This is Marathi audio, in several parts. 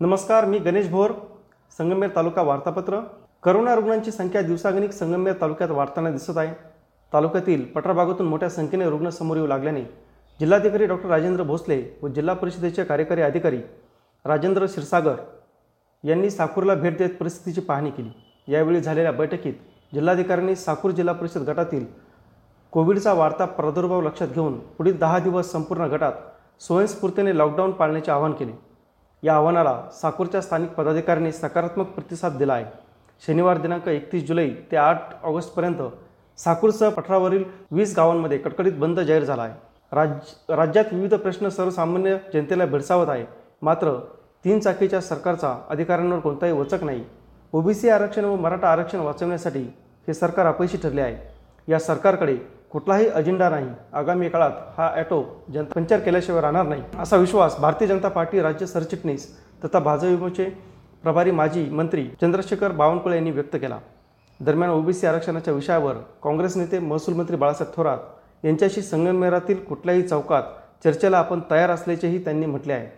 नमस्कार मी गणेश भोर संगमेर तालुका वार्तापत्र. करोना रुग्णांची संख्या दिवसागणिक संगमेर तालुक्यात वाढताना दिसत आहे. तालुक्यातील पटरबागातून मोठ्या संख्येने रुग्ण समोर येऊ लागल्याने जिल्हाधिकारी डॉक्टर राजेंद्र भोसले व जिल्हा परिषदेचे कार्यकारी अधिकारी राजेंद्र क्षीरसागर यांनी साकूरला भेट देत परिस्थितीची पाहणी केली. यावेळी झालेल्या बैठकीत जिल्हाधिकाऱ्यांनी साकूर जिल्हा परिषद गटातील कोविडचा वाढता प्रादुर्भाव लक्षात घेऊन पुढील दहा दिवस संपूर्ण गटात स्वयंस्फूर्तीने लॉकडाऊन पाळण्याचे आवाहन केले. या आव्हानाला साकूरच्या स्थानिक पदाधिकाऱ्यांनी सकारात्मक प्रतिसाद दिला आहे शनिवार दिनांक एकतीस जुलै ते आठ ऑगस्टपर्यंत साकूरसह पठारावरील वीस गावांमध्ये कडकडीत बंद जाहीर झाला आहे राज राज्यात विविध प्रश्न सर्वसामान्य जनतेला भेडसावत आहे. मात्र तीन चाकीच्या सरकारचा अधिकाऱ्यांवर कोणताही वचक नाही. ओबीसी आरक्षण व मराठा आरक्षण वाचवण्यासाठी हे सरकार अपयशी ठरले आहे. या सरकारकडे कुठलाही अजेंडा नाही. आगामी काळात हा ॲटो जनता पंचर केल्याशिवाय राहणार नाही. असा विश्वास भारतीय जनता पार्टी राज्य सरचिटणीस तथा भाजपचे प्रभारी माजी मंत्री चंद्रशेखर बावनकुळे यांनी व्यक्त केला. दरम्यान ओबीसी आरक्षणाच्या विषयावर काँग्रेस नेते महसूल मंत्री बाळासाहेब थोरात यांच्याशी संगमेरातील कुठल्याही चौकात चर्चेला आपण तयार असल्याचेही त्यांनी म्हटले आहे.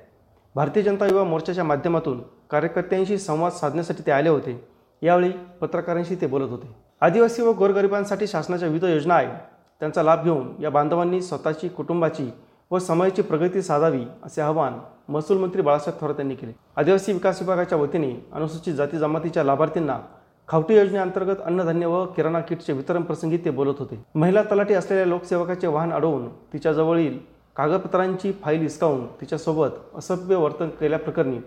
भारतीय जनता युवा मोर्चाच्या माध्यमातून कार्यकर्त्यांशी संवाद साधण्यासाठी ते आले होते. यावेळी पत्रकारांशी ते बोलत होते. आदिवासी व गोरगरिबांसाठी शासनाच्या विविध योजना आहेत. त्यांचा लाभ घेऊन या बांधवांनी स्वतःची कुटुंबाची व समाजाची प्रगती साधावी असे आवाहन महसूल मंत्री बाळासाहेब थोरात यांनी केले. आदिवासी विकास विभागाच्या वतीने अनुसूचित जाती जमातीच्या लाभार्थींना खावटी योजनेअंतर्गत अन्नधान्य व किराणा किटचे वितरण प्रसंगी ते बोलत होते. महिला तलाठी असलेल्या लोकसेवकाचे वाहन अडवून तिच्याजवळील कागदपत्रांची फाईल हिसकावून तिच्यासोबत असभ्य वर्तन केल्याप्रकरणी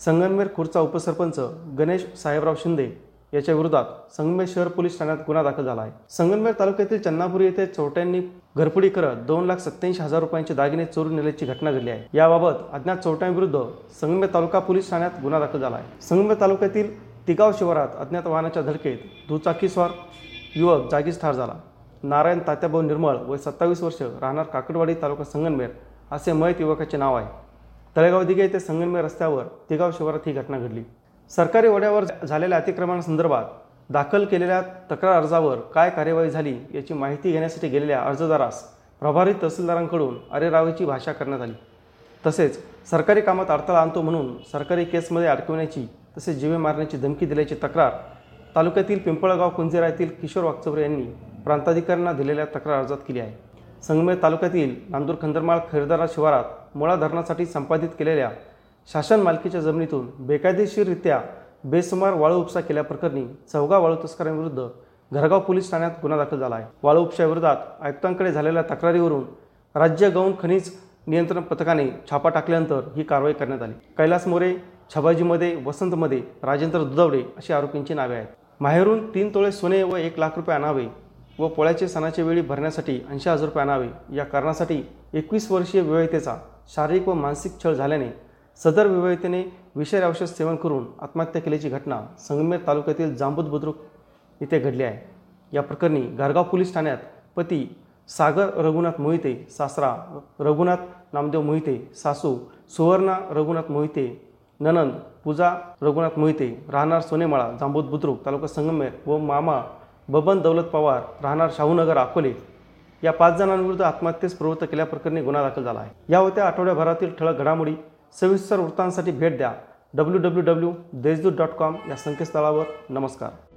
संगमनेर खुर्चा उपसरपंच गणेश साहेबराव शिंदे याच्या विरोधात संगमेर शहर पोलीस ठाण्यात गुन्हा दाखल झाला आहे. संगमेर तालुक्यातील चन्नापुरी येथे चोरट्यांनी घरपुडी करत दोन लाख सत्याऐंशी हजार रुपयांचे दागिने चोरून नेल्याची घटना घडली आहे. याबाबत अज्ञात चोरट्यांविरुद्ध संगमेर तालुका पोलीस ठाण्यात गुन्हा दाखल झाला आहे. संगमेर तालुक्यातील तिगाव शिवारात अज्ञात वाहनाच्या धडकेत दुचाकीस्वार युवक जागीच ठार झाला. नारायण तात्याभाऊ निर्मळ वय सत्तावीस वर्ष राहणार काकडवाडी तालुका संगनमेर असे मयत युवकाचे नाव आहे. तळेगाव दिघे येथे संगनमेर रस्त्यावर तिगाव शिवारात ही घटना घडली. सरकारी वड्यावर झालेल्या अतिक्रमणासंदर्भात दाखल केलेल्या तक्रार अर्जावर काय कार्यवाही झाली याची माहिती घेण्यासाठी गेलेल्या अर्जदारास प्रभारी तहसीलदारांकडून अरेरावीची भाषा करण्यात आली. तसेच सरकारी कामात अडथळा आणतो म्हणून सरकारी केसमध्ये अडकविण्याची तसेच जीवे मारण्याची धमकी दिल्याची तक्रार तालुक्यातील पिंपळगाव कुंजेरा येथील किशोर वागचौरे यांनी प्रांताधिकाऱ्यांना दिलेल्या तक्रार अर्जात केली आहे. संगमेर तालुक्यातील नांदूर खंदरमाळ खैरदारा शिवारात मुळा धरणासाठी संपादित केलेल्या शासन मालकीच्या जमिनीतून बेकायदेशीररित्या बेसुमार वाळू उपसा केल्याप्रकरणी चौघा वाळू तस्करांविरुद्ध घरगाव पोलीस ठाण्यात गुन्हा दाखल झाला आहे. वाळू उपशाविरोधात आयुक्तांकडे झालेल्या तक्रारीवरून राज्य गौण खनिज नियंत्रण पथकाने छापा टाकल्यानंतर ही कारवाई करण्यात आली. कैलास मोरे छबाजीमध्ये वसंतमध्ये राजेंद्र दुधावडे अशी आरोपींची नावे आहेत. माहेरून तीन तोळे सोने व एक लाख रुपये आणावे व पोळ्याचे सणाच्या वेळी भरण्यासाठी ऐंशी हजार रुपये आणावे या कारणासाठी एकवीस वर्षीय विवाहितेचा शारीरिक व मानसिक छळ झाल्याने सदर विवाहितेने विषारी औषध सेवन करून आत्महत्या केल्याची घटना संगमेर तालुक्यातील जांबूत बुद्रुक येथे घडली आहे. या प्रकरणी गारगाव पोलीस ठाण्यात पती सागर रघुनाथ मोहिते सासरा रघुनाथ नामदेव मोहिते सासू सुवर्णा रघुनाथ मोहिते ननंद पूजा रघुनाथ मोहिते राहणार सोनेमाळा जांबूत बुद्रुक तालुका संगमेर व मामा बबन दौलत पवार राहणार शाहूनगर अकोले. या पाच जणांविरुद्ध आत्महत्येस प्रवृत्त केल्याप्रकरणी गुन्हा दाखल झाला आहे. या होत्या आठवड्याभरातील ठळक घडामोडी. सविस्तर वृत्तांसाठी भेट द्या. W W W Deshdoot dot com या संकेतस्थळावर. नमस्कार.